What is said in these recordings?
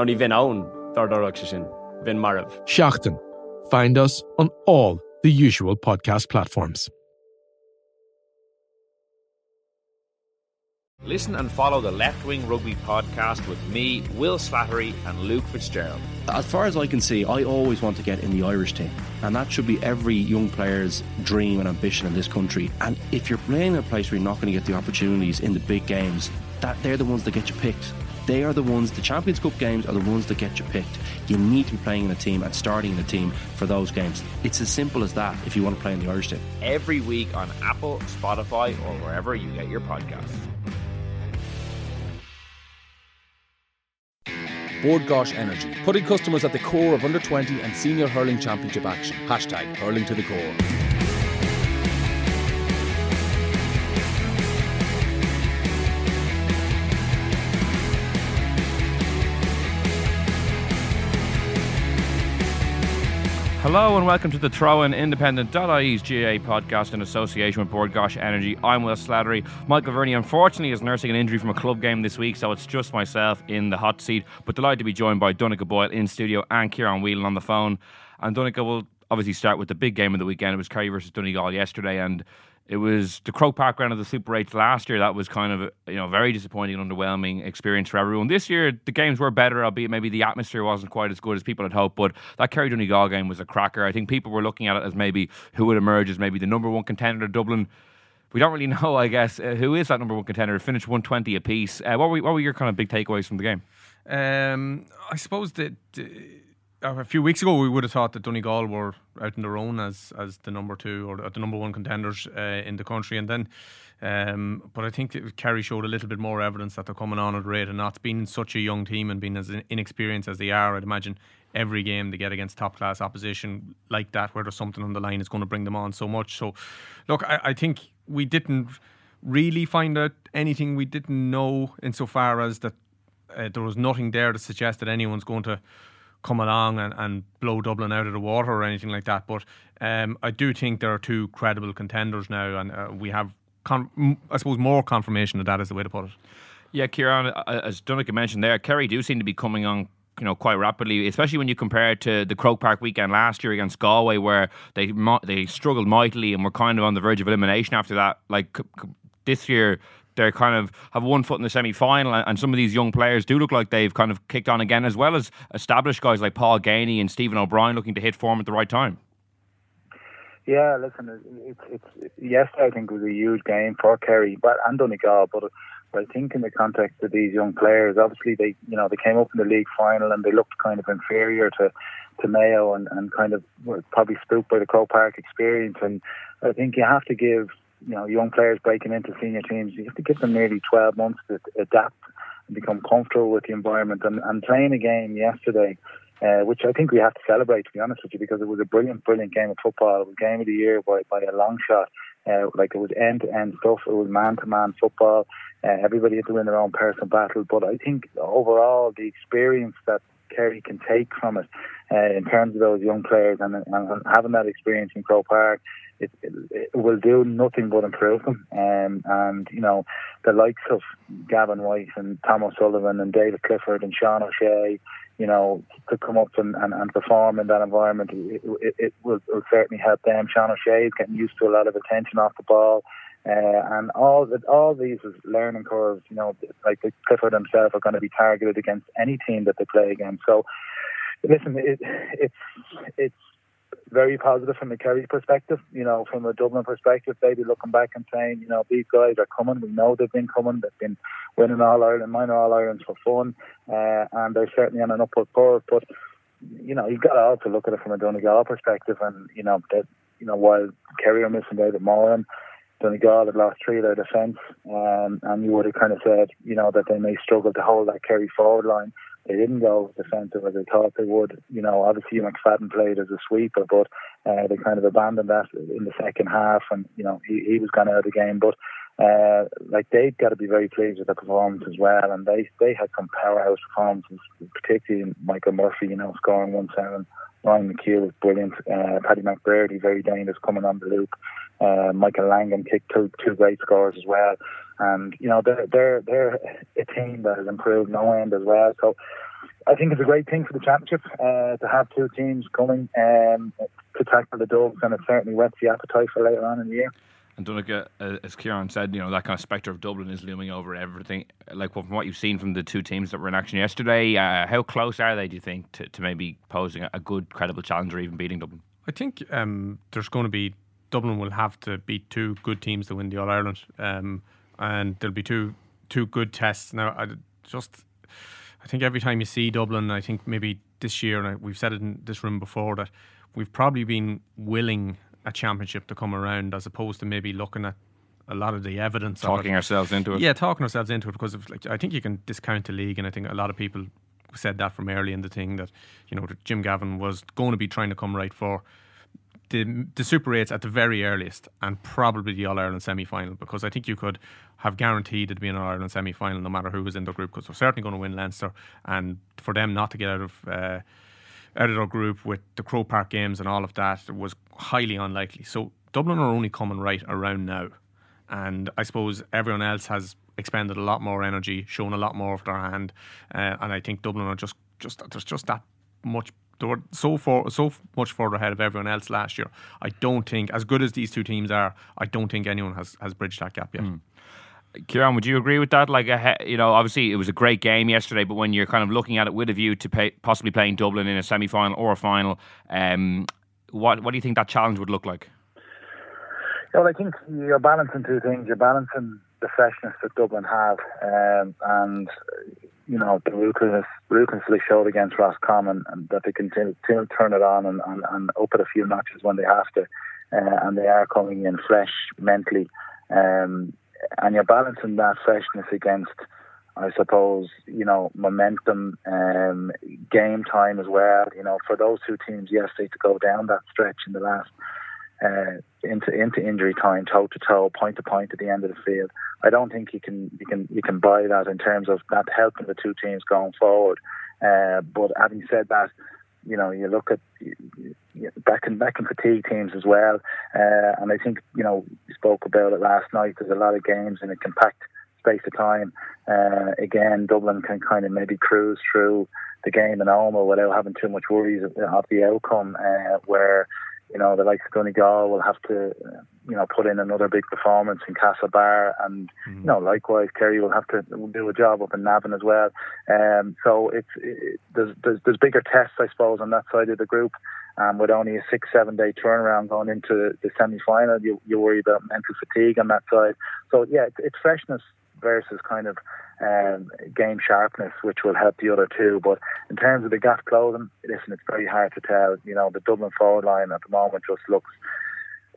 Ná ní bhín own dardarach se sin, bhín marmh. Seachtain. Find us on all the usual podcast platforms. Listen and follow the Left Wing Rugby podcast with me, Will Slattery, and Luke Fitzgerald. As far as I can see, I always want to get in the Irish team, and that should be every young player's dream and ambition in this country. And if you're playing in a place where you're not going to get the opportunities in the big games, that they're the ones that get you picked. They are the ones, the Champions Cup games are the ones that get you picked. You need to be playing in a team and starting in a team for those games. It's as simple as that if you want to play in the Irish team. Every week on Apple, Spotify, or wherever you get your podcasts. Bord Gáis Energy, putting customers at the core of under 20 and senior hurling championship action. Hashtag hurling to the core. Hello and welcome to the Throw-In Independent.ie's GAA podcast in association with Bord Gáis Energy. I'm Will Slattery. Michael Verney unfortunately is nursing an injury from a club game this week, so it's just myself in the hot seat. But delighted to be joined by Donnchadh Boyle in studio and Ciarán Whelan on the phone. And Donnchadh will obviously start with the big game of the weekend. It was Kerry versus Donegal yesterday, and it was the Croke Park round of the Super 8 last year. That was kind of you know very disappointing and underwhelming experience for everyone. This year the games were better, albeit maybe the atmosphere wasn't quite as good as people had hoped. But that Kerry Donegal game was a cracker. I think people were looking at it as maybe who would emerge as maybe the number one contender. Dublin. We don't really know, I guess, uh, who is that number one contender. Finished 120 apiece. Uh, what, were, what were your kind of big takeaways from the game? Um, I suppose that uh, a few weeks ago we would have thought that Donegal were out on their own as as the number two or the number one contenders uh, in the country, and then. Um, but I think Kerry showed a little bit more evidence that they're coming on at rate and not being such a young team and being as inexperienced as they are. I'd imagine every game they get against top class opposition like that, where there's something on the line, is going to bring them on so much. So, look, I, I think we didn't really find out anything we didn't know insofar as that uh, there was nothing there to suggest that anyone's going to come along and, and blow Dublin out of the water or anything like that. But um, I do think there are two credible contenders now, and uh, we have, con- I suppose, more confirmation of that is the way to put it. Yeah, Ciarán, uh, as Donnchadh mentioned there, Kerry do seem to be coming on you know quite rapidly, especially when you compare it to the Croke Park weekend last year against Galway, where they they struggled mightily and were kind of on the verge of elimination after that. Like this year, they kind of have one foot in the semi final, and some of these young players do look like they've kind of kicked on again, as well as established guys like Paul Geaney and Stephen O'Brien looking to hit form at the right time. Yeah, listen, it's it's yesterday I think was a huge game for Kerry, but and Donegal, but. I think in the context of these young players, obviously they, you know, they came up in the league final and they looked kind of inferior to, to Mayo and, and kind of were probably spooked by the Croke Park experience. And I think you have to give you know young players breaking into senior teams, you have to give them nearly 12 months to adapt and become comfortable with the environment. And, and playing a game yesterday, uh, which I think we have to celebrate, to be honest with you, because it was a brilliant, brilliant game of football. It was game of the year by, by a long shot. Uh, like it was end to end stuff. It was man to man football. Uh, everybody had to win their own personal battle. But I think overall, the experience that Kerry can take from it uh, in terms of those young players and, and having that experience in Croke Park it, it, will do nothing but improve them. Um, and, you know, the likes of Gavin White and Tom O'Sullivan and David Clifford and Sean O'Shea, you know, to come up and, and, and perform in that environment, it, it, it will, will certainly help them. Sean O'Shea is getting used to a lot of attention off the ball. Uh, and all all these learning curves, you know, like Clifford himself are going to be targeted against any team that they play against. So, listen, it, it's it's very positive from the Kerry perspective. You know, from a Dublin perspective, they'd be looking back and saying, you know, these guys are coming. We know they've been coming. They've been winning All Ireland, minor All Irelands for fun, uh, and they're certainly on an upward course. But you know, you've got to also look at it from a Donegal perspective, and you know that you know while Kerry are missing David Moran. Donegal had lost three of their defence, um, and you would have kind of said, you know, that they may struggle to hold that Kerry forward line. They didn't go defensive as they thought they would. You know, obviously McFadden played as a sweeper, but uh, they kind of abandoned that in the second half, and you know he, he was of out of the game. But uh, like they've got to be very pleased with the performance as well, and they they had some powerhouse performances, particularly Michael Murphy, you know, scoring one seven. Ryan McHugh was brilliant. Uh, Paddy McBrearty, very dangerous coming on the loop. Uh, Michael Langan kicked two two great scores as well, and you know they're they're they're a team that has improved no end as well. So I think it's a great thing for the championship uh, to have two teams coming um, to tackle the Dubs, and it certainly whets the appetite for later on in the year. And Donnchadh, uh, as Ciarán said, you know that kind of spectre of Dublin is looming over everything. Like from what you've seen from the two teams that were in action yesterday, uh, how close are they? Do you think to, to maybe posing a good, credible challenge or even beating Dublin? I think um, there's going to be Dublin will have to beat two good teams to win the All Ireland, um, and there'll be two two good tests. Now, I just I think every time you see Dublin, I think maybe this year, and we've said it in this room before that we've probably been willing a championship to come around as opposed to maybe looking at a lot of the evidence talking ourselves into it yeah talking ourselves into it because of, like I think you can discount the league and I think a lot of people said that from early in the thing that you know that Jim Gavin was going to be trying to come right for the the Super Eights at the very earliest, and probably the All Ireland semi final, because I think you could have guaranteed it'd be an All Ireland semi final no matter who was in the group, because we're certainly going to win Leinster, and for them not to get out of uh, out of their group with the Croke Park games and all of that was highly unlikely. So Dublin are only coming right around now, and I suppose everyone else has expended a lot more energy, shown a lot more of their hand, uh, and I think Dublin are just just there's just that much they were so far, so much further ahead of everyone else last year. I don't think, as good as these two teams are, I don't think anyone has, has bridged that gap yet. Mm. Ciarán, would you agree with that? Like, you know, obviously it was a great game yesterday, but when you're kind of looking at it with a view to pay, possibly playing Dublin in a semi final or a final, um, what what do you think that challenge would look like? Well, I think you're balancing two things. You're balancing the freshness that Dublin have, um, and you know the ruthlessness, ruthlessly showed against Roscommon, and that they can t- turn it on and, and, and up it a few notches when they have to, uh, and they are coming in fresh mentally, um, and you're balancing that freshness against. I suppose you know momentum, um, game time as well. You know, for those two teams yesterday to go down that stretch in the last uh, into into injury time, toe to toe, point to point at the end of the field. I don't think you can you can you can buy that in terms of that helping the two teams going forward. Uh, but having said that, you know you look at that can that can fatigue teams as well. Uh, and I think you know we spoke about it last night. There's a lot of games in a compact space of time. Uh, again, Dublin can kind of maybe cruise through the game in Omagh without having too much worries of, of the outcome. Uh, where you know, the likes of Donegal will have to, you know, put in another big performance in Castlebar, and mm-hmm. you know, likewise, Kerry will have to do a job up in Navan as well. Um, so it's it, there's, there's, there's bigger tests, I suppose, on that side of the group. Um, with only a six seven day turnaround going into the semi final, you you worry about mental fatigue on that side. So yeah, it's, it's freshness versus kind of um, game sharpness, which will help the other two. But in terms of the gap closing, listen, it's very hard to tell. You know, the Dublin forward line at the moment just looks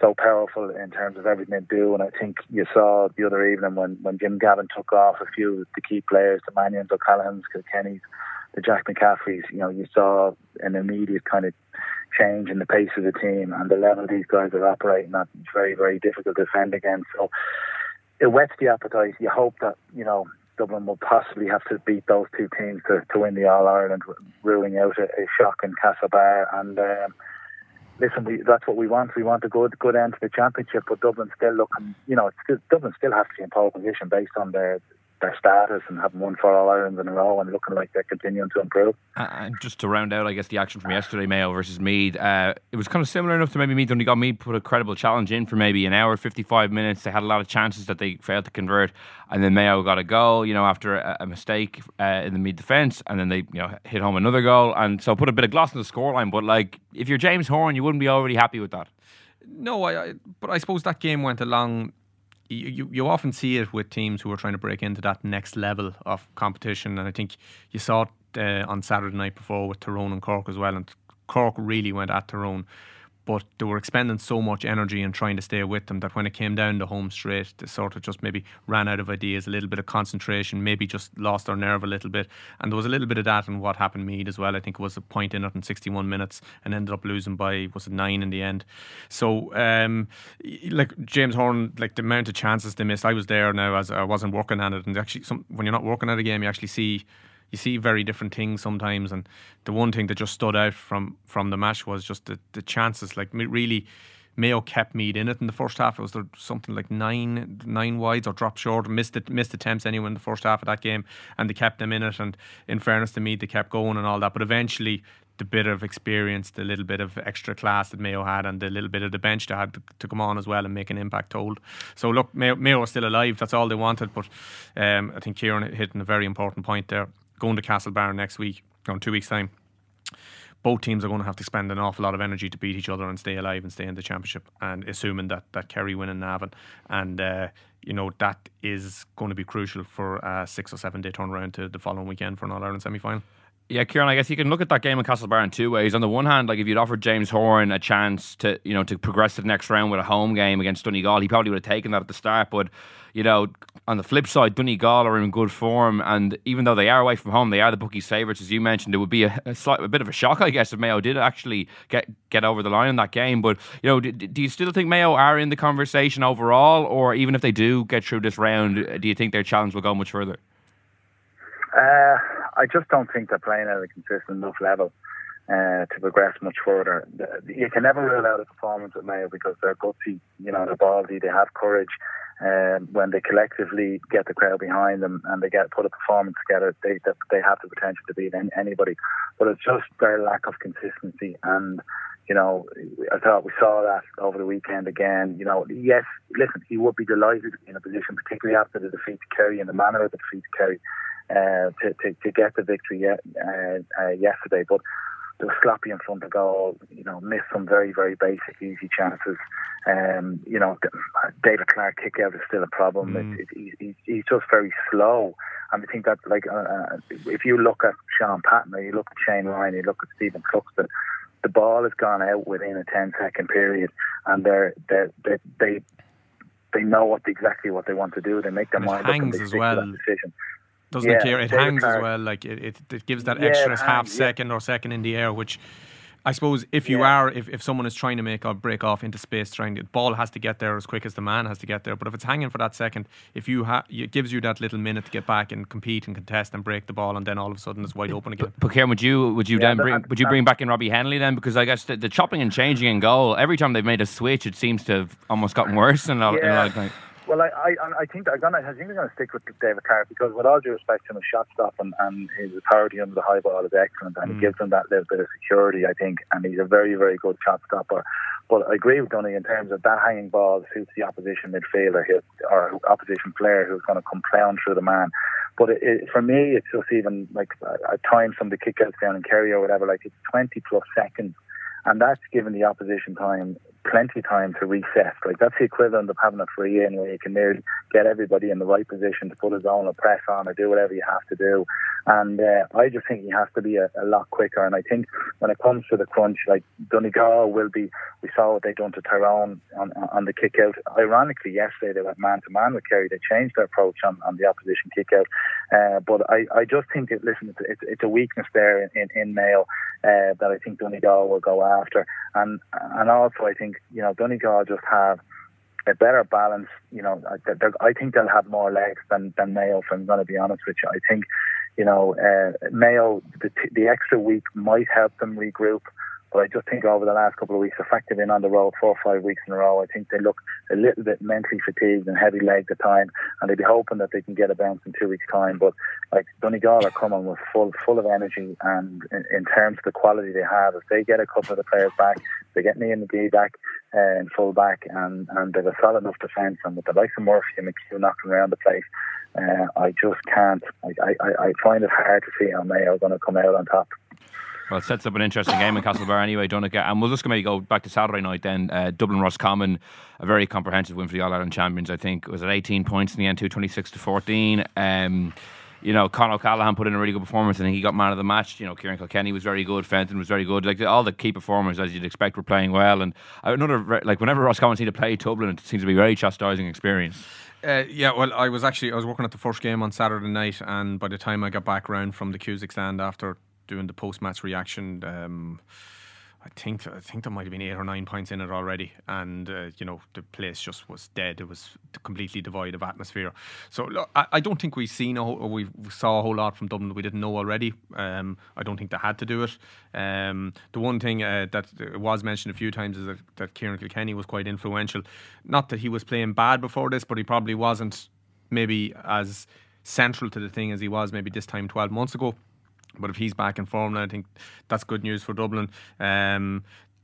so powerful in terms of everything they do. And I think you saw the other evening when, when Jim Gavin took off a few of the key players, the Mannions, O'Callaghan's, Kilkennys, the Jack McCaffreys, you know, you saw an immediate kind of change in the pace of the team and the level these guys are operating at. It's very, very difficult to defend against. So it whets the appetite. You hope that, you know, Dublin will possibly have to beat those two teams to, to win the All Ireland, ruling out a, a shock in Castlebar. And um, listen, we, that's what we want. We want a good good end to the championship, but Dublin still looking, you know, still, Dublin still have to be in pole position based on their their status and having won four All Irelands in a row and looking like they're continuing to improve. And just to round out, I guess the action from yesterday, Mayo versus Meath, uh, it was kind of similar enough to maybe Meath only got Meath put a credible challenge in for maybe an hour, fifty five minutes. They had a lot of chances that they failed to convert, and then Mayo got a goal, you know, after a, a mistake uh, in the Meath defence, and then they you know hit home another goal, and so put a bit of gloss on the scoreline. But like, if you're James Horan, you wouldn't be already happy with that. No, I, I, but I suppose that game went along you, you often see it with teams who are trying to break into that next level of competition, and I think you saw it uh, on Saturday night before with Tyrone and Cork as well, and Cork really went at Tyrone. But they were expending so much energy and trying to stay with them that when it came down the home straight, they sort of just maybe ran out of ideas, a little bit of concentration, maybe just lost their nerve a little bit. And there was a little bit of that in what happened Meath as well. I think it was a point in it in 61 minutes and ended up losing by, was it nine in the end? So, um, like James Horan, like the amount of chances they missed, I was there now as I wasn't working at it. And actually, some, when you're not working at a game, you actually see you see very different things sometimes. And the one thing that just stood out from from the match was just the, the chances. Like really, Mayo kept Meath in it in the first half. It was there something like nine nine wides or dropped short, missed it, missed attempts anyway in the first half of that game, and they kept them in it. And in fairness to Meath, they kept going and all that. But eventually, the bit of experience, the little bit of extra class that Mayo had, and the little bit of the bench they had to, to come on as well and make an impact told. So look, Mayo, Mayo still alive. That's all they wanted. But um, I think Ciarán hitting a very important point there going to Castlebar next week, or in two weeks' time, both teams are going to have to spend an awful lot of energy to beat each other and stay alive and stay in the championship. And assuming that that Kerry win in Navan, and uh, you know that is going to be crucial for a six or seven day turnaround to the following weekend for an All Ireland semi final. Yeah, Ciarán, I guess you can look at that game in Castlebar in two ways. On the one hand, like if you'd offered James Horan a chance to, you know, to progress to the next round with a home game against Donegal, he probably would have taken that at the start. But, you know, on the flip side, Donegal are in good form, and even though they are away from home, they are the bookies' favourites, as you mentioned. It would be a, a, slight, a bit of a shock, I guess, if Mayo did actually get get over the line in that game. But you know, do, do you still think Mayo are in the conversation overall, or even if they do get through this round, do you think their challenge will go much further? Uh, I just don't think they're playing at a consistent enough level uh, to progress much further. You can never rule out a performance at Mayo because they're gutsy, you know, they're ballsy, they have courage. Um, when they collectively get the crowd behind them and they get put a performance together, they they have the potential to beat anybody. But it's just their lack of consistency and you know, I thought we saw that over the weekend again. You know, yes, listen, he would be delighted in a position, particularly after the defeat to Kerry and the manner of the defeat to Kerry, uh, to, to, to get the victory yet, uh, uh, yesterday. But they were sloppy in front of goal, you know, missed some very, very basic, easy chances. Um, you know, David Clarke kick out is still a problem. Mm. It, it, it, he's just very slow. And I think that, like, uh, uh, if you look at Shaun Patton or you look at Shane Ryan, you look at Stephen Cluxton, the ball has gone out within a 10 second period and they're, they're, they they they know what exactly what they want to do. They make their and mind up and they as well. decision doesn't yeah, it, It hangs as well. Like it, it, it gives that yeah, extra half hangs, second or second in the air, which I suppose if you are, if, if someone is trying to make a break off into space, trying the ball has to get there as quick as the man has to get there. But if it's hanging for that second, if you ha- it gives you that little minute to get back and compete and contest and break the ball, and then all of a sudden it's wide open again. But Ciarán, would you would you Yeah, then bring would you bring back in Robbie Hennelly then? Because I guess the, the chopping and changing in goal every time they've made a switch, it seems to have almost gotten worse. In a, lot- in a Yeah. lot of times. Well, I, I, I think they're gonna. I think they're gonna stick with David Clarke because, with all due respect to him, his shot stop and, and his authority under the high ball is excellent, and Mm. he gives them that little bit of security. I think, and he's a very, very good shot stopper. But I agree with Donny in terms of that hanging ball suits the opposition midfielder or opposition player who's going to come plowing through the man. But it, it, for me, it's just even like at times from the kickouts down in Kerry or whatever, like it's 20 plus seconds, and that's given the opposition time plenty of time to reset. Like that's the equivalent of having a free in where you can nearly get everybody in the right position to put his own or press on or do whatever you have to do. And uh, I just think he has to be a, a lot quicker. And I think when it comes to the crunch, like Donegal will be. We saw what they done to Tyrone on, on the kick out. Ironically, yesterday they went man to man with Kerry. They changed their approach on, on the opposition kick out. Uh, but I, I just think that listen, it's, it's, it's a weakness there in, in, in Mayo uh, that I think Donegal will go after. And and also I think you know Donegal just have a better balance. You know, I, think they'll have more legs than than Mayo. If I'm going to be honest with you, I think you know uh, Mayo the, the extra week might help them regroup. But I just think over the last couple of weeks, the fact they've been on the road four or five weeks in a row, I think they look a little bit mentally fatigued and heavy legged at time, and they'd be hoping that they can get a bounce in two weeks' time. But like Donegal are coming with full full of energy, and in, in terms of the quality they have, if they get a couple of the players back, they get Neil McGee back uh, in full back, and and they've a solid enough defence, and with the likes of Murphy and McHugh knocking around the place, uh, I just can't. I, I, I find it hard to see how Mayo are going to come out on top. Well, it sets up an interesting game in Castlebar anyway, Donegal. And we'll just maybe go back to Saturday night then. Uh, Dublin Roscommon, a very comprehensive win for the All Ireland champions, I think. Was at 18 points in the end, 226 to 14. Um, you know, Con O'Callaghan put in a really good performance and he got man of the match. You know, Ciarán Kilkenny was very good, Fenton was very good. Like all the key performers, as you'd expect, were playing well. And another, like whenever Roscommon seemed to play Dublin, it seems to be a very chastising experience. Uh, yeah, well, I was actually I was working at the first game on Saturday night, and by the time I got back round from the Cusack stand after doing the post match reaction. Um, I think I think there might have been eight or nine points in it already, and uh, you know the place just was dead. It was completely devoid of atmosphere. So look, I, I, don't think we've seen a we saw a whole lot from Dublin that we didn't know already. Um, I don't think they had to do it. Um, the one thing uh, that was mentioned a few times is that, that Ciarán Kilkenny was quite influential. Not that he was playing bad before this, but he probably wasn't maybe as central to the thing as he was maybe this time twelve months ago. But if he's back in form, then I think that's good news for Dublin. Um,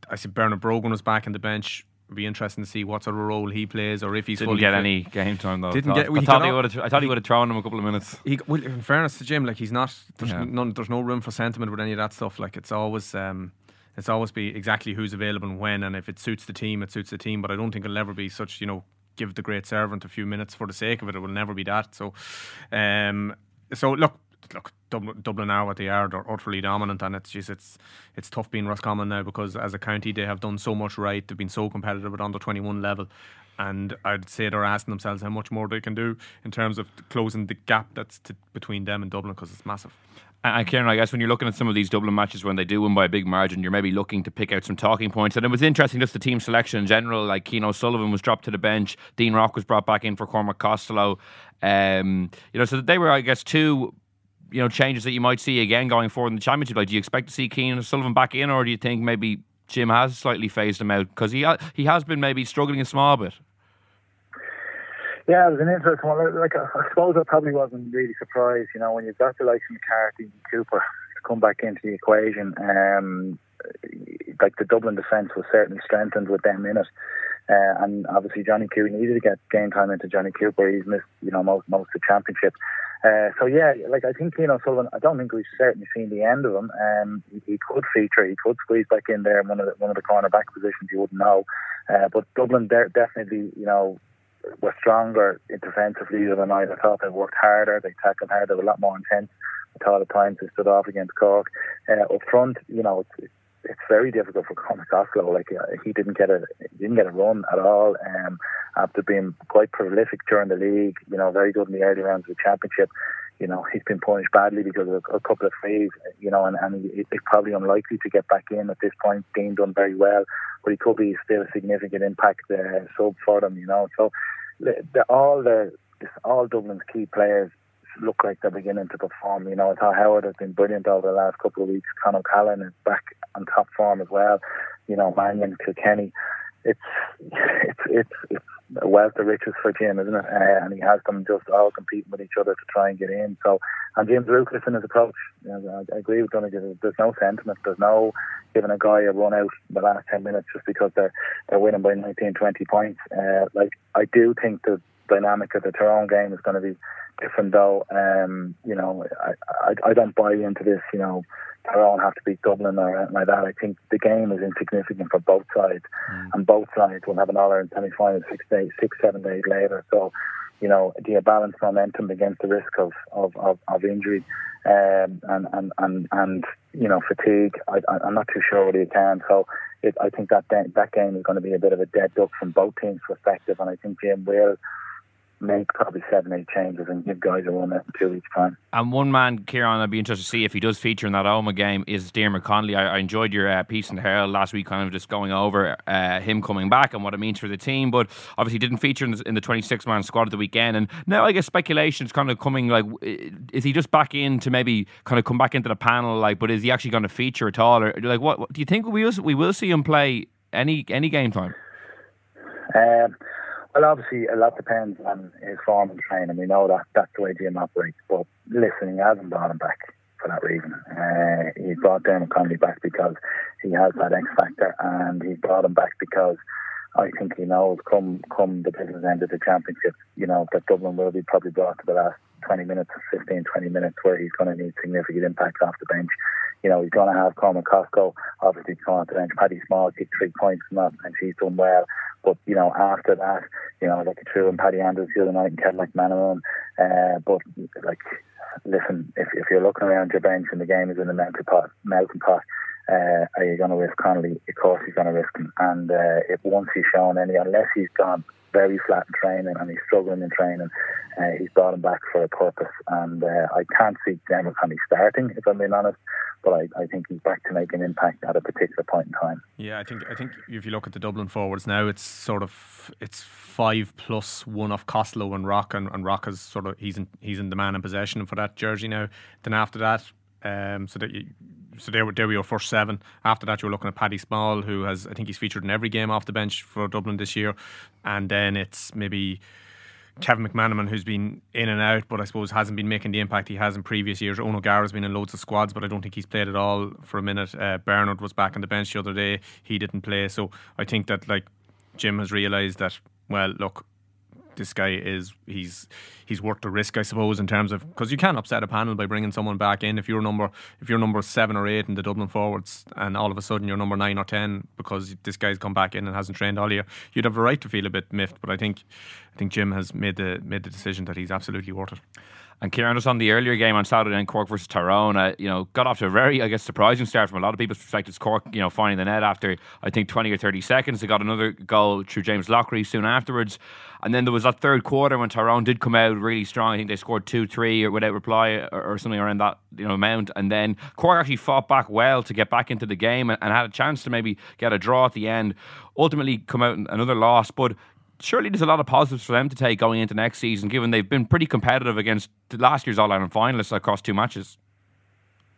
I see Bernard Brogan was back in the bench. It'd be interesting to see what sort of role he plays, or if he's didn't get fit. any game time though. Didn't I get. I, thought he would have. I thought he would have thrown him a couple of minutes. He, well, in fairness to Jim, like he's not. There's yeah. none. There's no room for sentiment with any of that stuff. Like it's always. Um, it's always be exactly who's available and when, and if it suits the team, it suits the team. But I don't think it'll ever be such. You know, give the great servant a few minutes for the sake of it. It will never be that. So, um, so look, look, Dublin, are what they are. They're utterly dominant, and it's just it's it's tough being Roscommon now because as a county they have done so much right. They've been so competitive at under twenty one level, and I'd say they're asking themselves how much more they can do in terms of closing the gap that's to, between them and Dublin because it's massive. And Ciarán, I guess when you're looking at some of these Dublin matches when they do win by a big margin, you're maybe looking to pick out some talking points. And it was interesting just the team selection in general. Like Cian Sullivan was dropped to the bench, Dean Rock was brought back in for Cormac Costello. Um, you know, so they were, I guess, two you know changes that you might see again going forward in the championship? Like, do you expect to see Cian Sullivan back in, or do you think maybe Jim has slightly phased him out because he ha- he has been maybe struggling a small bit? Yeah, it was an interesting one. Like, I suppose I probably wasn't really surprised, you know, when you've got the likes of McCarthy and Cooper to come back into the equation. Um, like the Dublin defence was certainly strengthened with them in it. Uh, and obviously Johnny Cooper needed to get game time into Johnny Cooper. He's missed, you know, most most of the championship. Uh, so yeah, like I think know Sullivan. I don't think we've certainly seen the end of him. Um, he, he could feature, he could squeeze back in there in one of the one of the cornerback positions. You wouldn't know, uh, but Dublin de- definitely you know were stronger defensively than I thought. They worked harder, they tackled harder, they were a lot more intense. I thought at times they stood off against Cork. Uh, up front, you know, it's, it's very difficult for Cormac Costello. Like uh, he didn't get a didn't get a run at all. Um, after being quite prolific during the league, you know, very good in the early rounds of the championship. You know, he's been punished badly because of a, a couple of frees. You know, and, and he, he's probably unlikely to get back in at this point. Dean done very well, but he could be still a significant impact uh, sub for them. You know, so the, the, all the all Dublin's key players look like they're beginning to perform. You know, I thought Howard has been brilliant over the last couple of weeks. Con O'Callaghan is back on top form as well. You know, Mannion, Kilkenny. It's it's it's it's a wealth of riches for Jim, isn't it? Uh, and he has them just all competing with each other to try and get in. So, and James Lucas in his approach, you know, I, I agree with Donnchadh. There's no sentiment. There's no giving a guy a run out the last ten minutes just because they're they're winning by 19, 20 points. Uh, like I do think the dynamic of the Tyrone game is going to be different though. Um, you know, I, I, I don't buy into this, you know, Tyrone have to beat Dublin or anything like that. I think the game is insignificant for both sides, mm. and both sides will have an All Ireland semi final six days, six seven days later. So, you know, do you balance momentum against the risk of of, of, of injury um, and, and and and you know fatigue? I, I'm not too sure whether you can. So, it, I think that that game is going to be a bit of a dead duck from both teams' perspective, and I think Jim will make probably seven, eight changes and give guys a run at two each time. And one man, Ciarán, I'd be interested to see if he does feature in that Omagh game is Diarmuid Connolly. I, I enjoyed your uh, piece in the Herald last week, kind of just going over uh, him coming back and what it means for the team. But obviously, didn't feature in the, in the 26 man squad at the weekend. And now I guess speculation is kind of coming like, is he just back in to maybe kind of come back into the panel? Like, but is he actually going to feature at all? Or like, what, what do you think we will, we will see him play any any game time? Um, well, obviously, a lot depends on his form and training. We know that that's the way Jim operates. But listen, he hasn't brought him back for that reason. Uh, he brought Diarmuid Connolly back because he has that X factor, and he brought him back because I think he knows come come the business end of the championship, you know, that Dublin will be probably brought to the last 20 minutes, 15, 20 minutes where he's going to need significant impact off the bench. You know, he's going to have Cormac Costello, obviously come on the bench. Paddy Small kicked three points from that, and she's done well. But, you know, after that, you know, like true and Paddy Andrews the other night and Kevin McManamon, uh, but like listen, if, if you're looking around your bench and the game is in the melting pot, melting pot, uh, are you going to risk Connolly? Of course, he's going to risk him. And uh, if once he's shown any, unless he's gone very flat in training and he's struggling in training, uh, he's brought him back for a purpose. And uh, I can't see Diarmuid Connolly starting, if I'm being honest. But I, I think he's back to make an impact at a particular point in time. Yeah, I think I think if you look at the Dublin forwards now, it's sort of it's five plus one off Costello and Rock, and, and Rock is sort of he's in he's in the man in possession for that jersey now. Then after that, um, so that you, so there, there were your first seven. After that, you were looking at Paddy Small, who has I think he's featured in every game off the bench for Dublin this year, and then it's maybe. Kevin McManamon, who's been in and out, but I suppose hasn't been making the impact he has in previous years. Eoghan O'Gara's been in loads of squads, but I don't think he's played at all for a minute. Uh, Bernard was back on the bench the other day; he didn't play. So I think that like Jim has realised that. Well, look, this guy is he's he's worth the risk, I suppose, in terms of because you can upset a panel by bringing someone back in if you're number if you're number seven or eight in the Dublin forwards, and all of a sudden you're number nine or ten because this guy's come back in and hasn't trained all year. You'd have a right to feel a bit miffed, but I think I think Jim has made the made the decision that he's absolutely worth it. And Ciarán, just on the earlier game on Saturday in Cork versus Tyrone, uh, you know, got off to a very, I guess, surprising start from a lot of people's perspectives. Cork, you know, finding the net after I think twenty or thirty seconds. They got another goal through James Loughrey soon afterwards, and then there was that third quarter when Tyrone did come out really strong. I think they scored two, three, or without reply, or, or something around that you know amount. And then Cork actually fought back well to get back into the game and, and had a chance to maybe get a draw at the end. Ultimately, come out another loss, but surely there's a lot of positives for them to take going into next season, given they've been pretty competitive against last year's All Ireland finalists across two matches.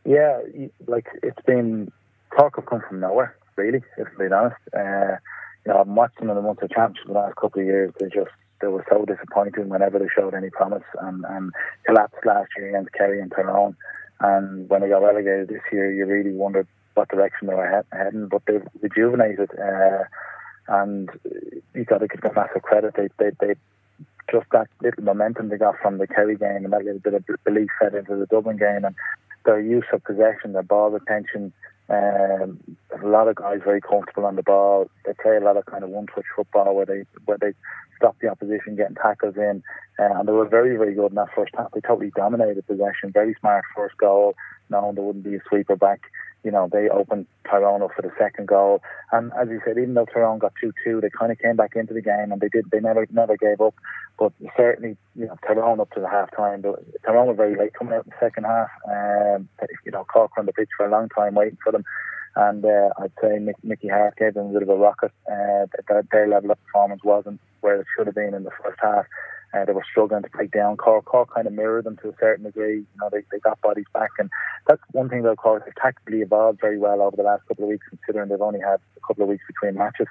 Yeah, like it's been talk of come from nowhere, really. If I'm being honest, uh, you know, I'm watching them in the month of championship the last couple of years. They just they were so disappointing whenever they showed any promise, and, and collapsed last year against Kerry and Tyrone. And when they got relegated this year, you really wondered what direction they were heading. But they've rejuvenated. Uh, and you got to give them massive credit. They, they, they just that little momentum they got from the Kerry game and that little bit of belief fed into the Dublin game and their use of possession, their ball retention. Um, a lot of guys very comfortable on the ball. They play a lot of kind of one-touch football where they where they stop the opposition getting tackles in, uh, and they were very very good in that first half. They totally dominated possession. Very smart first goal, knowing there wouldn't be a sweeper back you know, they opened Tyrone up for the second goal. And as you said, even though Tyrone got 2 2, they kind of came back into the game and they did, they never never gave up. But certainly, you know, Tyrone up to the half time. Tyrone were very late coming out in the second half. Um, you know, Cork on the pitch for a long time waiting for them. And uh, I'd say Mickey Harte gave them a bit of a rocket. Uh, their level of performance wasn't where it should have been in the first half. Uh, they were struggling to break down Cork. Cork kind of mirrored them to a certain degree. You know, they, they got bodies back, and that's one thing about Cork. They've tactically evolved very well over the last couple of weeks, considering they've only had a couple of weeks between matches.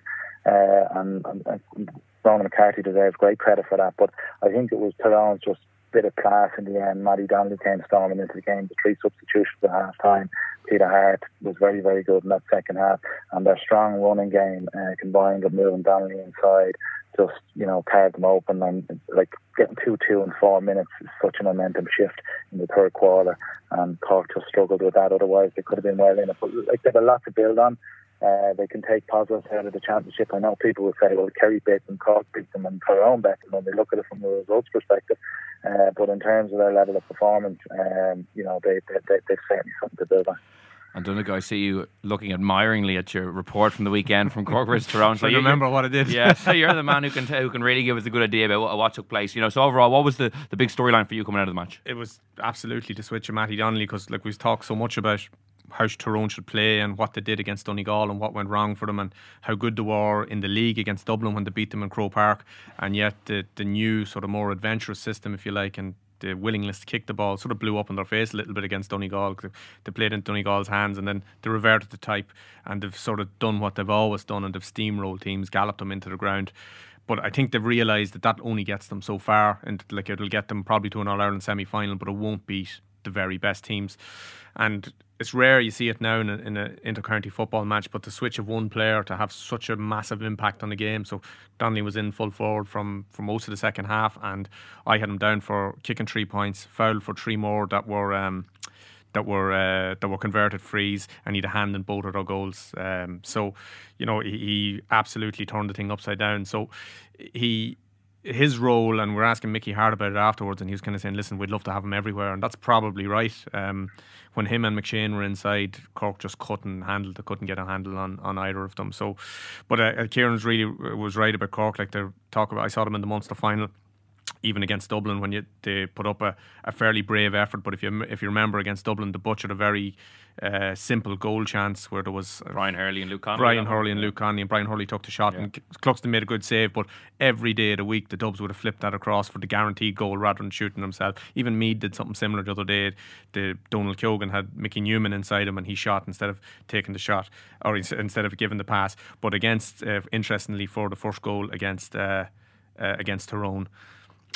Uh, and, and, and Ronan McCarthy deserves great credit for that. But I think it was Tyrone's just bit of class in the end. Mattie Donnelly came storming into the game. The three substitutions at half time. Peter Harte was very, very good in that second half. And their strong running game uh, combined with moving Donnelly inside just you know carved them open and like getting two two in four minutes is such a momentum shift in the third quarter and Cork just struggled with that. Otherwise they could have been well in it. But like they have a lot to build on. Uh, they can take positives out of the championship. I know people will say well Kerry beat them Cork beat them and Tyrone beat them when they look at it from the results perspective. Uh, but in terms of their level of performance um, you know they, they, they, they've certainly something to build on and Donnchadh, I see you looking admiringly at your report from the weekend from Cork versus Tyrone. So you remember what I did. Yeah, so you're the man who can who can really give us a good idea about what, what took place. You know, so overall, what was the, the big storyline for you coming out of the match? It was absolutely to switch to Mattie Donnelly because like we've talked so much about how Tyrone should play and what they did against Donegal and what went wrong for them and how good they were in the league against Dublin when they beat them in Croke Park and yet the the new sort of more adventurous system if you like and the willingness to kick the ball sort of blew up in their face a little bit against Donegal. They played in Donegal's hands and then they reverted to type and they've sort of done what they've always done and they've steamrolled teams, galloped them into the ground. But I think they've realised that that only gets them so far and like it'll get them probably to an All Ireland semi final, but it won't beat the very best teams. And it's rare you see it now in an in intercounty football match, but the switch of one player to have such a massive impact on the game. So Donnelly was in full forward from, for most of the second half, and I had him down for kicking three points, fouled for three more that were. Um, that were uh, that were converted frees, and he had a hand in both of their goals. Um, so, you know, he, he absolutely turned the thing upside down. So, he his role, and we're asking Mickey Harte about it afterwards, and he was kind of saying, "Listen, we'd love to have him everywhere," and that's probably right. Um, when him and McShane were inside, Cork just couldn't handle, they couldn't get a handle on, on either of them. So, but uh, Ciarán's really was right about Cork. Like they're talk about, I saw them in the Munster final even against Dublin when you they put up a, a fairly brave effort. But if you if you remember against Dublin, they butchered a very uh, simple goal chance where there was Brian Hurley and Luke Connolly. Brian Hurley and Luke Connolly, and Brian Hurley took the shot, yeah. and Cluxton made a good save. But every day of the week, the Dubs would have flipped that across for the guaranteed goal rather than shooting himself. Even Meath did something similar the other day. The Donal Keogan had Mickey Newman inside him, and he shot instead of taking the shot or instead of giving the pass. But against, uh, interestingly, for the first goal against uh, uh against Tyrone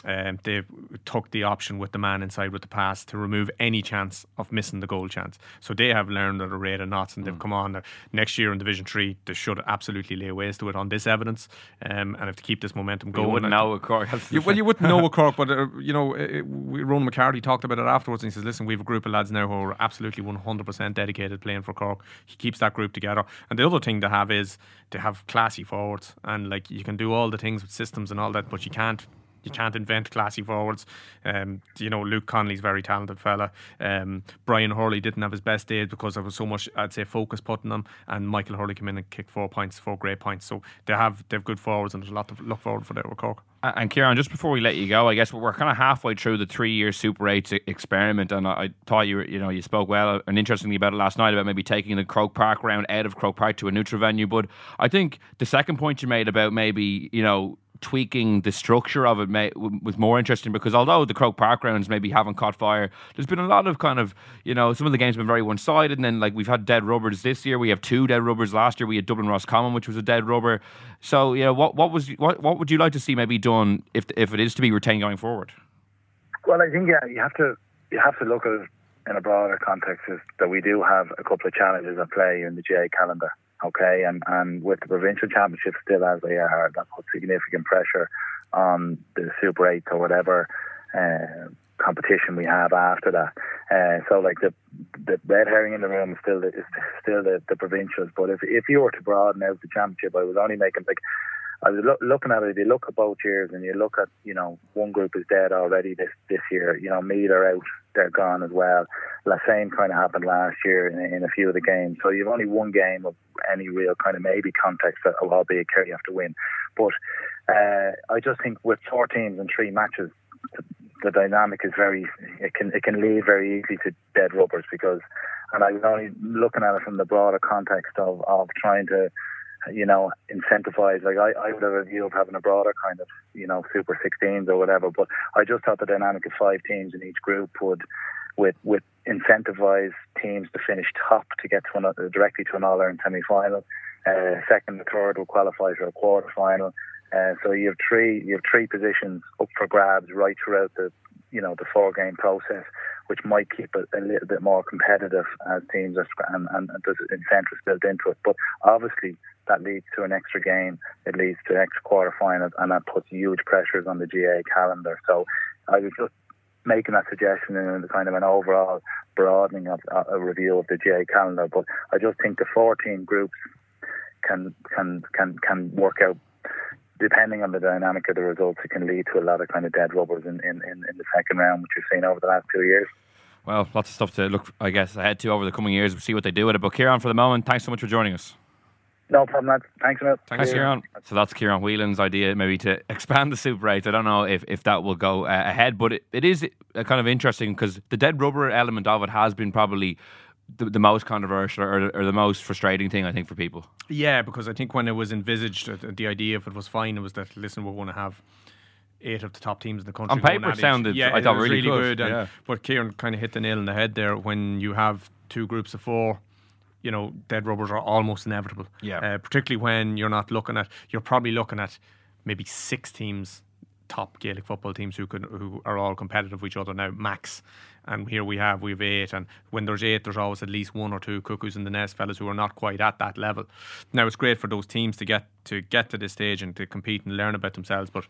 um, they took the option with the man inside with the pass to remove any chance of missing the goal chance. So they have learned at a rate of knots and they've mm. come on. Next year in Division 3, they should absolutely lay waste to it on this evidence um, and have to keep this momentum going. You wouldn't know a Cork. you, well, you wouldn't know a Cork, but, uh, you know, it, Ron McCarthy talked about it afterwards and he says, listen, we have a group of lads now who are absolutely 100% dedicated playing for Cork. He keeps that group together. And the other thing to have is to have classy forwards and, like, you can do all the things with systems and all that, but you can't you can't invent classy forwards. Um, you know, Luke Connolly's very talented fella. Um, Brian Hurley didn't have his best days because there was so much, I'd say, focus putting them. And Michael Hurley came in and kicked four points, four great points. So they have they have good forwards, and there's a lot to look forward for there with Cork. And Ciarán, just before we let you go, I guess we're kind of halfway through the three-year Super 8 experiment, and I thought you, you know, you spoke well and interestingly about it last night about maybe taking the Croke Park round out of Croke Park to a neutral venue. But I think the second point you made about maybe, you know, tweaking the structure of it may, was more interesting because although the Croke Park grounds maybe haven't caught fire, there's been a lot of kind of you know some of the games have been very one sided, and then like we've had dead rubbers this year, we have two dead rubbers last year, we had Dublin Roscommon, which was a dead rubber. So you know what what was what what would you like to see maybe done if if it is to be retained going forward? Well, I think yeah, you have to you have to look at it in a broader context is that we do have a couple of challenges at play in the GAA calendar okay, and, and with the provincial championships still as they are, that puts significant pressure on the Super 8 or whatever uh, competition we have after that. Uh, so, like the the red herring in the room is still the, is still the, the provincials. But if if you were to broaden out the championship, I was only making like I was lo- looking at it. If you look at both years, and you look at you know one group is dead already this this year. You know, Meath are out, they're gone as well. The same kind of happened last year in, in a few of the games. So you've only one game of any real kind of maybe context that will albeit Kerry have to win. But uh, I just think with four teams and three matches, the, the dynamic is very it can it can lead very easily to dead rubbers because and I was only looking at it from the broader context of, of trying to you know, incentivize. Like I, I would have a view of having a broader kind of, you know, Super 16s or whatever. But I just thought the dynamic of five teams in each group would, with with incentivize teams to finish top to get to directly to an All Ireland semi final. Uh, second and third will qualify for a quarter final. Uh, so you have three you have three positions up for grabs right throughout the you know the four game process which might keep it a little bit more competitive uh, as teams are and, and, and there's incentives built into it. But obviously that leads to an extra game, it leads to extra quarterfinals, and that puts huge pressures on the GAA calendar. So I was just making that suggestion in kind of an overall broadening of uh, a review of the GAA calendar. But I just think the 14 groups can can can can work out depending on the dynamic of the results, it can lead to a lot of kind of dead rubbers in, in, in, in the second round, which we've seen over the last two years. Well, lots of stuff to look, I guess, ahead to over the coming years. We'll see what they do with it. But Ciarán, for the moment, thanks so much for joining us. No problem, lads. Thanks a lot. Thanks, Ciarán. So that's Ciarán Whelan's idea, maybe to expand the Super 8. I don't know if, if that will go uh, ahead, but it, it is uh, kind of interesting because the dead rubber element of it has been probably the, the most controversial or, or, the most frustrating thing I think for people. Yeah, because I think when it was envisaged, uh, the idea if it was fine, it was that listen, we're going to have eight of the top teams in the country. On paper, it sounded yeah, I thought really, really good. good yeah. But Ciarán kind of hit the nail on the head there. When you have two groups of four, you know, dead rubbers are almost inevitable. Yeah. Uh, particularly when you're not looking at, you're probably looking at maybe six teams, top Gaelic football teams who could who are all competitive with each other now, max and here we have we have eight and when there's eight there's always at least one or two cuckoos in the nest fellas who are not quite at that level now it's great for those teams to get to get to this stage and to compete and learn about themselves but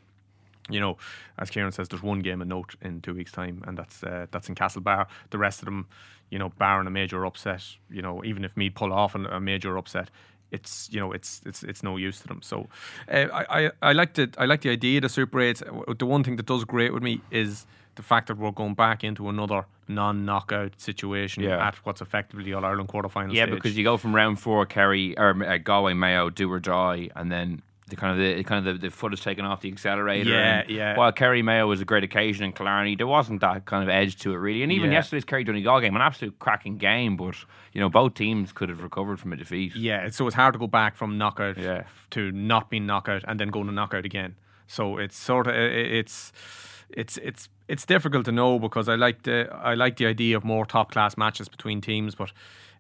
you know, as Ciarán says, there's one game of note in two weeks' time, and that's uh, that's in Castlebar. The rest of them, you know, barring a major upset, you know, even if Meath pull off a major upset, it's you know it's it's it's no use to them. So uh, I, I I like the I like the idea of the Super Eights. The one thing that does great with me is the fact that we're going back into another non-knockout situation Yeah. at what's effectively All Ireland quarterfinal Yeah, stage. because you go from round four, Kerry or uh, Galway, Mayo, do or die, and then the kind of the kind of the, the foot is taken off the accelerator. Yeah, and yeah. While Kerry Mayo was a great occasion in Killarney, there wasn't that kind of edge to it really. And even Yeah. yesterday's Kerry Donegal game, an absolute cracking game, but you know both teams could have recovered from a defeat. Yeah, so it's hard to go back from knockout Yeah. to not being knockout and then going to knockout again. So it's sort of it's it's it's it's difficult to know because I like the I like the idea of more top class matches between teams, but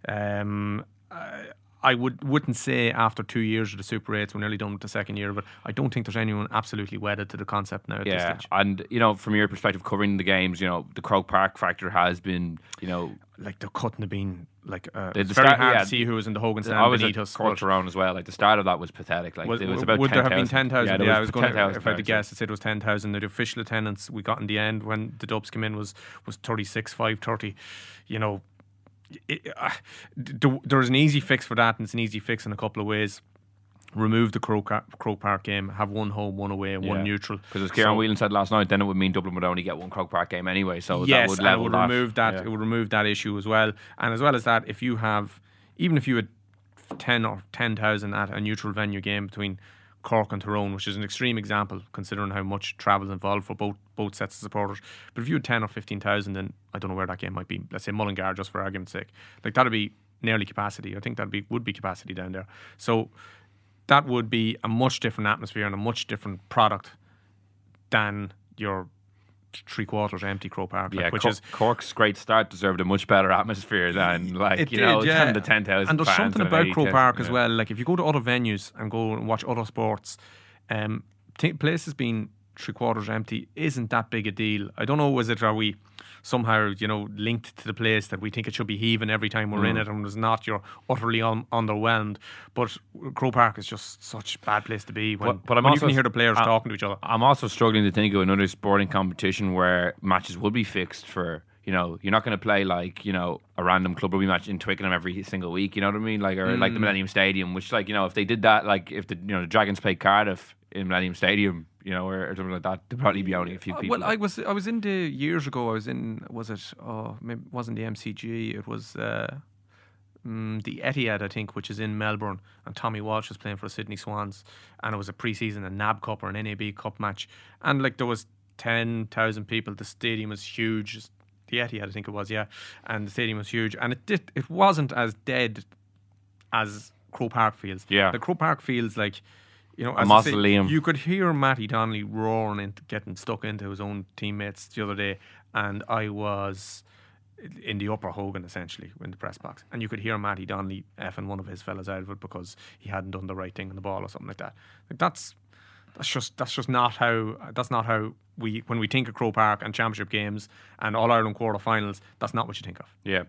um, I, I would wouldn't say after two years of the Super Eights, we're nearly done with the second year, but I don't think there's anyone absolutely wedded to the concept now at this Yeah, stage. and you know, from your perspective, covering the games, you know, the Croke Park factor has been, you know, Like there couldn't have been like uh, The- it's the very start- hard yeah, to see who was in the Hogan stand I was beneath at us. Cork but- Tyrone as well. Like the start of that was pathetic. Like Was- it was about would 10, there have been 10,000? Yeah, Yeah, there I was going to, 10,000 if I had to guess, I said it was 10,000. The official attendance we got in the end when the Dubs came in was, was 36, 530. You know, it, uh, d- there's an easy fix for that, and it's an easy fix in a couple of ways. Remove the Crow, Car- Croke Park game, have one home, one away, and Yeah. one neutral. Because as Ciarán So- Whelan said last night, then it would mean Dublin would only get one Croke Park game anyway. So yes, that would level it would that. remove that. Yeah. It would remove that issue as well. And as well as that, if you have, even if you had ten or ten thousand at a neutral venue game between Cork and Tyrone, which is an extreme example considering how much travel is involved for both both sets of supporters. But if you had ten or fifteen thousand, then I don't know where that game might be. Let's say Mullingar, just for argument's sake, like that'd be nearly capacity. I think that'd be would be capacity down there. So that would be a much different atmosphere and a much different product than your three quarters empty Croke Park, like, Yeah, which Cork, is Cork's great start deserved a much better atmosphere than like you did, know yeah. than the ten thousand. And there's something about Croke Park as yeah. well. Like if you go to other venues and go and watch other sports, um, t- places being three quarters empty isn't that big a deal. I don't know, is it are we somehow you know linked to the place that we think it should be heaving every time we're in Mm. it, and it's not. You're utterly un- underwhelmed. But Croke Park is just such a bad place to be when, But, but I'm when also you can hear the players I- talking to each other. I'm also struggling to think of another sporting competition where matches would be fixed for. You know, you're not going to play like you know a random club rugby match in Twickenham every single week. You know what I mean? Like or like the Mm. Millennium Stadium, which like you know if they did that, like if the you know the Dragons played Cardiff in Millennium Stadium, you know, or, or something like that, there'd probably be only a few Uh, people. Well, I was I was in the years ago. I was in was it? Oh, maybe it wasn't the MCG. It was uh, mm, the Etihad, I think, which is in Melbourne. And Tommy Walsh was playing for Sydney Swans, and it was a pre-season a NAB Cup or an NAB Cup match, and like there was ten thousand people. The stadium was huge. The Etihad, I think it was, yeah, and the stadium was huge, and it did. It wasn't as dead as Croke Park feels. Yeah. the Croke Park feels like. You know, A as I say, you could hear Mattie Donnelly roaring and getting stuck into his own teammates the other day, and I was in the upper Hogan essentially in the press box, and you could hear Mattie Donnelly effing one of his fellas out of it because he hadn't done the right thing on the ball or something like that. Like that's that's just that's just not how that's not how we when we think of Croke Park and championship games and All Ireland quarterfinals. That's not what you think of. Yeah.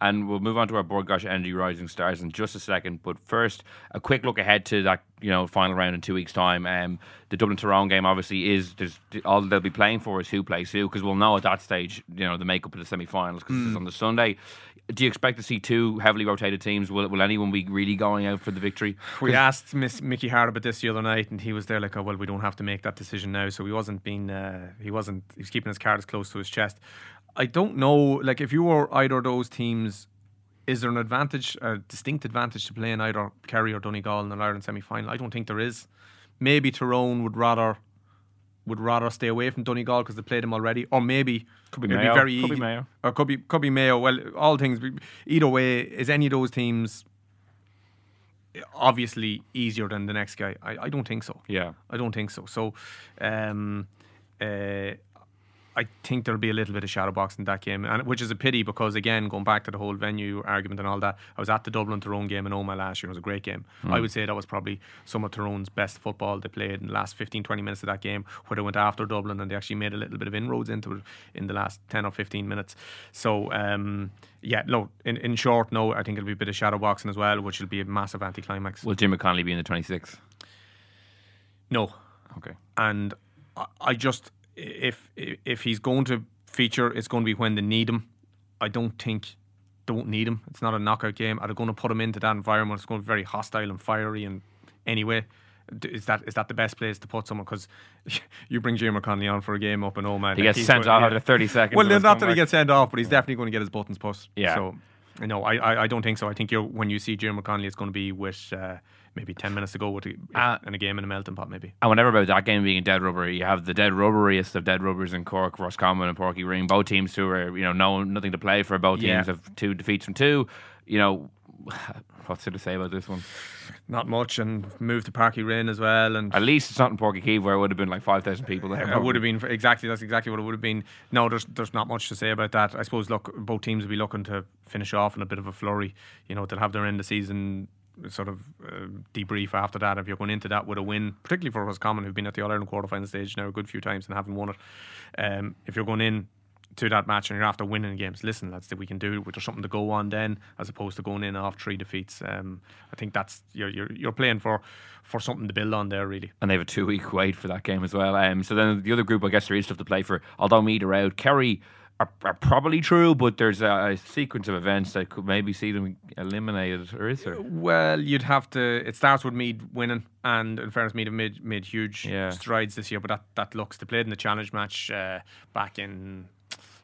And we'll move on to our Bord Gáis Energy Rising Stars in just a second. But first, a quick look ahead to that you know final round in two weeks' time. Um, the Dublin Tyrone game obviously is there's all they'll be playing for is who plays who because we'll know at that stage you know the makeup of the semi-finals because Mm. it's on the Sunday. Do you expect to see two heavily rotated teams? Will will anyone be really going out for the victory? We asked Miss Mickey Harte about this the other night, and he was there like, "Oh well, we don't have to make that decision now." So he wasn't being, uh, he wasn't, he was keeping his cards close to his chest. I don't know, like if you were either of those teams, is there an advantage, a distinct advantage to playing either Kerry or Donegal in an Ireland semi final? I don't think there is. Maybe Tyrone would rather would rather stay away from Donegal because they played them already, or maybe Could be Mayo, very could be Mayo. or could be could be Mayo. Well, all things. Either way, is any of those teams obviously easier than the next guy? I, I don't think so. Yeah. I don't think so. So, um, uh, I think there'll be a little bit of shadow box in that game, and which is a pity because again, going back to the whole venue argument and all that, I was at the Dublin Tyrone game in Omagh last year. It was a great game. Mm. I would say that was probably some of Tyrone's best football they played in the last 15, 20 minutes of that game, where they went after Dublin and they actually made a little bit of inroads into it in the last 10 or 15 minutes. So, um, yeah, no, in, in short, no, I think it'll be a bit of shadow boxing as well, which will be a massive anticlimax. Will Diarmuid Connolly be in the 26th? No. Okay. And I- I just if if he's going to feature, it's going to be when they need him. I don't think don't need him. It's not a knockout game. Are they going to put him into that environment? It's going to be very hostile and fiery. And anyway, is that is that the best place to put someone? Because you bring Diarmuid Connolly on for a game up in Omagh. He like, gets sent going- off yeah. after 30 seconds. Well, not that he gets sent off, but he's definitely going to get his buttons pushed. Yeah. So, no, I, I, I don't think so. I think you're when you see Diarmuid Connolly, it's going to be with uh, maybe ten minutes to go with Uh, in a game in a melting pot, maybe. And whenever about that game being a dead rubber, you have the dead rubberiest of dead rubbers in Cork, Roscommon, and Páirc Uí Rinn. Both teams who are you know no nothing to play for. Both Yeah. teams have two defeats from two. You know, what's there to say about this one? Not much, and moved to Páirc Uí Rinn as well, and At least it's not in Páirc Uí Chaoimh where it would have been like five thousand people there. It would have been exactly that's exactly what it would have been. No, there's there's not much to say about that. I suppose look, both teams will be looking to finish off in a bit of a flurry. You know, they'll have their end of season sort of uh, debrief after that. If you're going into that with a win, particularly for Roscommon, who've been at the All Ireland quarter final stage now a good few times and haven't won it. Um, if you're going in to that match and you're after winning games, listen, that's that we can do. With there's something to go on then, as opposed to going in off three defeats. Um, I think that's you're you're you're playing for for something to build on there, really. and they have a two week wait for that game as well. Um, so then the other group, I guess there is stuff to play for. Although Meath are out, Kerry are, are probably true, but there's a, a sequence of events that could maybe see them eliminated, or is there? Well, you'd have to. It starts with Meath winning, and in fairness, Meath have made made huge Yeah. strides this year. But that that looks they played in the challenge match uh, back in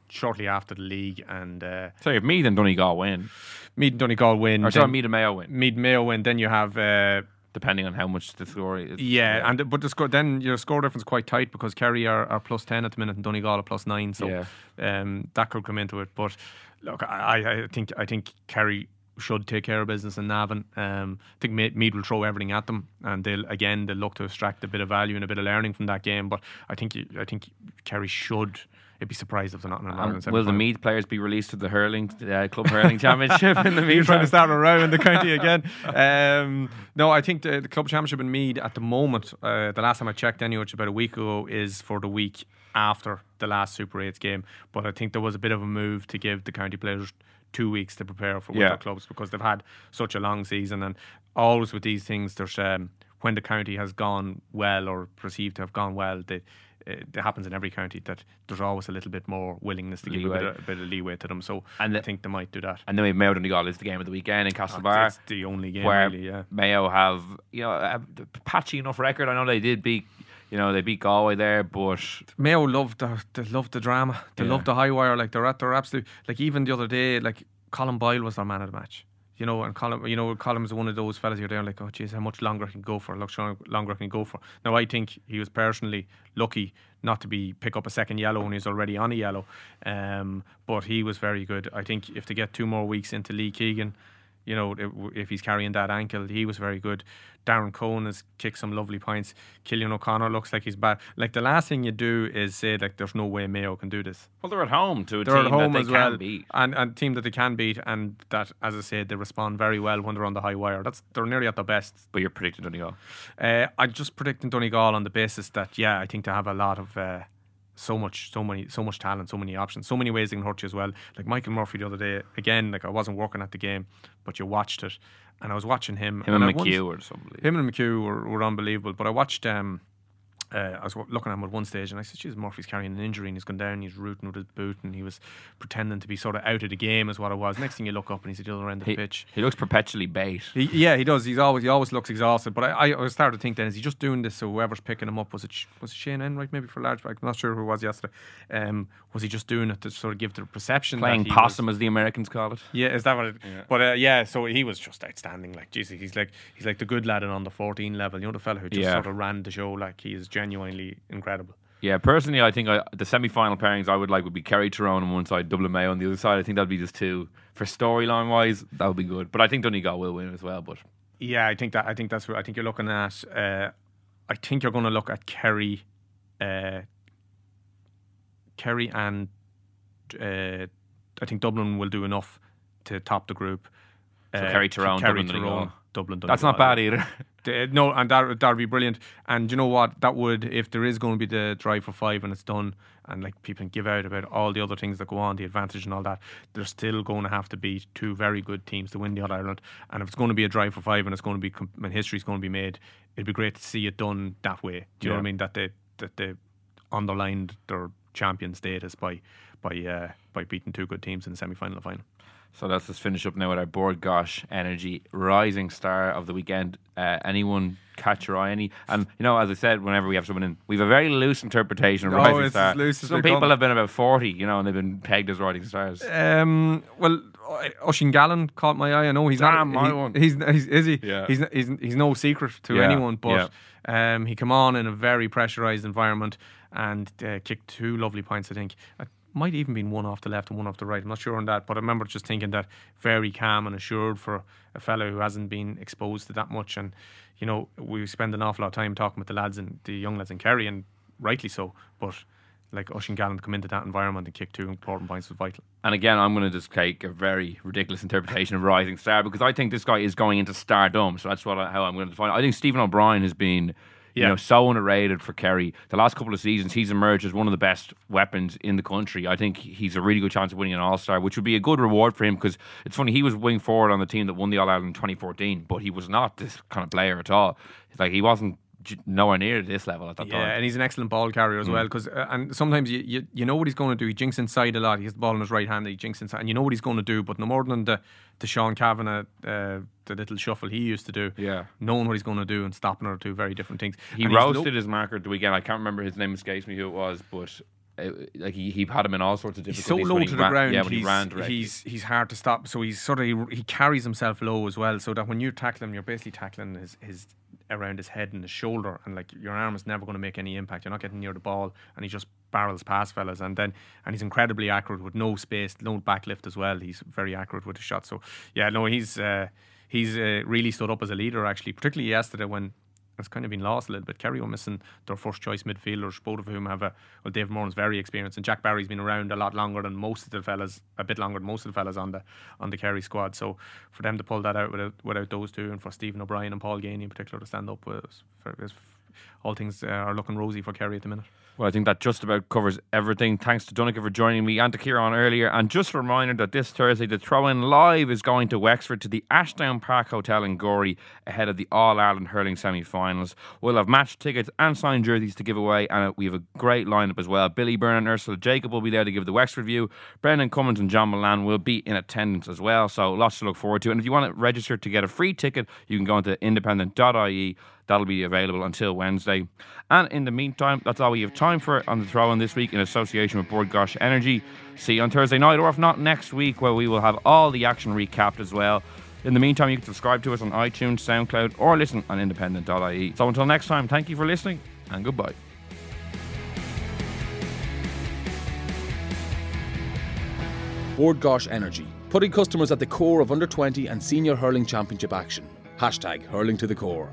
shortly after the league, and uh, So if Meath and Donegal win, Meath and Donegal win. or sorry, then Meath and Mayo win, Meath Mayo win. Then you have. Uh, depending on how much the score is. yeah, and but the score then your score difference is quite tight because Kerry are, are plus ten at the minute and Donegal are plus nine, so Yeah. um, that could come into it. But look, I, I- think I think Kerry should take care of business in Navan. Um, I think Me- Meath will throw everything at them, and they'll again they'll look to extract a bit of value and a bit of learning from that game. But I think I think Kerry should. I'd be surprised if they're not in an Um, Ireland will the. Meath players be released to the hurling uh, club hurling championship in the You're meantime? trying to start a row in the county again. Um, no, I think the, the club championship in Meath at the moment, uh, the last time I checked, anyway, which about a week ago, is for the week after the last Super 8s game. But I think there was a bit of a move to give the county players two weeks to prepare for with Yeah. clubs because they've had such a long season. And always with these things, there's um, when the county has gone well or perceived to have gone well, they, it, happens in every county that there's always a little bit more willingness to give a bit, of, a bit of leeway to them. So And I think they might do that. And then we have Mayo Donegal is the game of the weekend in Castlebar. Oh, it's the only game, where really, yeah. Mayo have you know a patchy enough record. I know they did beat you know they beat Galway there, but Mayo love the they love the drama. They Yeah. love the high wire. Like they're at their absolute like even the other day, like Colin Boyle was their man of the match. You know, and Colin, you know, Colin's one of those fellas you're there like, oh, geez, how much longer I can go for? How much longer I can go for? Now, I think he was personally lucky not to be pick up a second yellow when he's already on a yellow. Um, but he was very good. I think if they get two more weeks into Lee Keegan, you know, if, he's carrying that ankle, he was very good. Darren Coen has kicked some lovely points. Cillian O'Connor looks like he's bad. Like the last thing you do is say like, "There's no way Mayo can do this." well they're at home to a They're team at home that they as can well, beat. and and team that they can beat, and that, as I said, they respond very well when they're on the high wire. That's they're nearly at their best. But you're predicting Donegal. Uh, I'm just predicting Donegal on the basis that yeah, I think they have a lot of uh, so much, so many, so much talent, so many options, so many ways they can hurt you as well. Like Michael Murphy the other day, again, like I wasn't working at the game, but you watched it, and I was watching him. Him and once- McHugh or something. him and McHugh were, were unbelievable. But I watched. Um, uh, I was looking at him at one stage, and I said, "Jeez, Murphy's carrying an injury, and he's gone down. He's rooting with his boot, and he was pretending to be sort of out of the game, is what it was." Next thing you look up, and he's at the other end of the He, pitch. he looks perpetually bait. He, yeah, he does. He's always he always looks exhausted. But I, I, I started to think then is he just doing this so whoever's picking him up was it Sh- was it Shane Enright maybe for large back? I'm not sure who it was yesterday. Um, was he just doing it to sort of give the perception Playing that he possum, Was, as the Americans call it. yeah, is that what? It, But uh, yeah, so he was just outstanding. Like Jesus, he's like he's like the good lad and on the 14 level. You know the fella who just Yeah. sort of ran the show. Like he is genuinely incredible. Yeah, personally, I think I, the semi-final pairings I would like would be Kerry Tyrone on one side, Dublin Mayo on the other side. I think that'd be just two for storyline wise. That would be good. But I think Donegal will win as well. But Yeah, I think that I think that's what I think you're looking at. Uh, I think you're going to look at Kerry, uh, Kerry and uh, I think Dublin will do enough to top the group. So Uh, Kerry, Tyrone, Kerry, Dublin. Tyrone, Dublin, that's not bad either. No, and that that would be brilliant. And you know what? That would, if there is going to be the drive for five and it's done, and like people can give out about all the other things that go on, the advantage and all that, they're still going to have to beat two very good teams to win the All Ireland. And if it's going to be a drive for five and it's going to be, and history's going to be made, it'd be great to see it done that way. Do you know what I mean? That they that they underlined their champion status by by uh, by beating two good teams in the semi final and final. So let's just finish up now with our Bord Gáis Energy Rising Star of the weekend. Uh, anyone catch your eye? Any? And, you know, as I said, whenever we have someone in, we have a very loose interpretation of Oh, Rising it's Star. as loose as Some people have been about 40, you know, and they've been pegged as Rising Stars. Um, well, Oisín Gallen caught my eye. I know he's Damn, not. my he- one. He's, he's is he? Yeah. He's, he's he's no secret to Yeah, anyone. But um, he came on in a very pressurised environment and uh, kicked two lovely points. I think. Might even been one off the left and one off the right. I'm not sure on that, but I remember just thinking that very calm and assured for a fellow who hasn't been exposed to that much. And you know, we spend an awful lot of time talking with the lads and the young lads in Kerry, and rightly so. But like Oisín Gallen to come into that environment and kick two important points was vital. And again, I'm going to just take a very ridiculous interpretation of Rising Star because I think this guy is going into stardom. So that's what I, how I'm going to define. it. I think Stephen O'Brien has been, you know, so underrated for Kerry. The last couple of seasons, he's emerged as one of the best weapons in the country. I think he's a really good chance of winning an All Star, which would be a good reward for him because it's funny he was wing forward on the team that won the All Ireland in 2014, but he was not this kind of player at all. Like he wasn't nowhere near this level at that Yeah, time. and he's an excellent ball carrier as Mm. well. Because uh, and sometimes you, you you know what he's going to do. He jinks inside a lot. He has the ball in his right hand. He jinks inside, and you know what he's going to do. But no more than the the Sean Cavanagh, uh, the little shuffle he used to do. Yeah. knowing what he's going to do and stopping are two very different things. He And roasted his marker the weekend. I can't remember his name escapes me who it was, but uh, like he, he had him in all sorts of He's so low to the ran- ground. Yeah, when he's, he ran he's he's hard to stop. So he's sort of he, he carries himself low as well. So that when you tackle him, you're basically tackling his his around his head and his shoulder, and like your arm is never going to make any impact. You're not getting near the ball, and he just barrels past fellas. And then and he's incredibly accurate with no space, no backlift as well. He's very accurate with his shot. So yeah, no, he's uh, he's uh, really stood up as a leader actually, particularly yesterday when it's kind of been lost a little bit. Kerry were missing their first choice midfielders, both of whom have a well, Dave Moran's very experienced, and Jack Barry's been around a lot longer than most of the fellas, a bit longer than most of the fellas on the on the Kerry squad. So for them to pull that out without without those two, and for Stephen O'Brien and Paul Geaney in particular to stand up was, was all things uh, are looking rosy for Kerry at the minute. Well, I think that just about covers everything. Thanks to Donnchadh for joining me and to Ciarán earlier. And just a reminder that this Thursday, the Throw In Live is going to Wexford to the Ashdown Park Hotel in Gorey ahead of the All Ireland hurling semi finals. We'll have match tickets and signed jerseys to give away, and uh, we have a great lineup as well. Billy Byrne and Ursula Jacob will be there to give the Wexford view. Brendan Cummins and John Mullane will be in attendance as well. So lots to look forward to. And if you want to register to get a free ticket, you can go into independent.ie. That'll be available until Wednesday. And in the meantime, that's all we have time for on the throw in this week in association with Bord Gáis Energy. See you on Thursday night, or if not next week, where we will have all the action recapped as well. In the meantime, you can subscribe to us on iTunes, SoundCloud, or listen on independent.ie. So until next time, thank you for listening and goodbye. Bord Gáis Energy, putting customers at the core of under 20 and senior hurling championship action. Hashtag hurling to the core.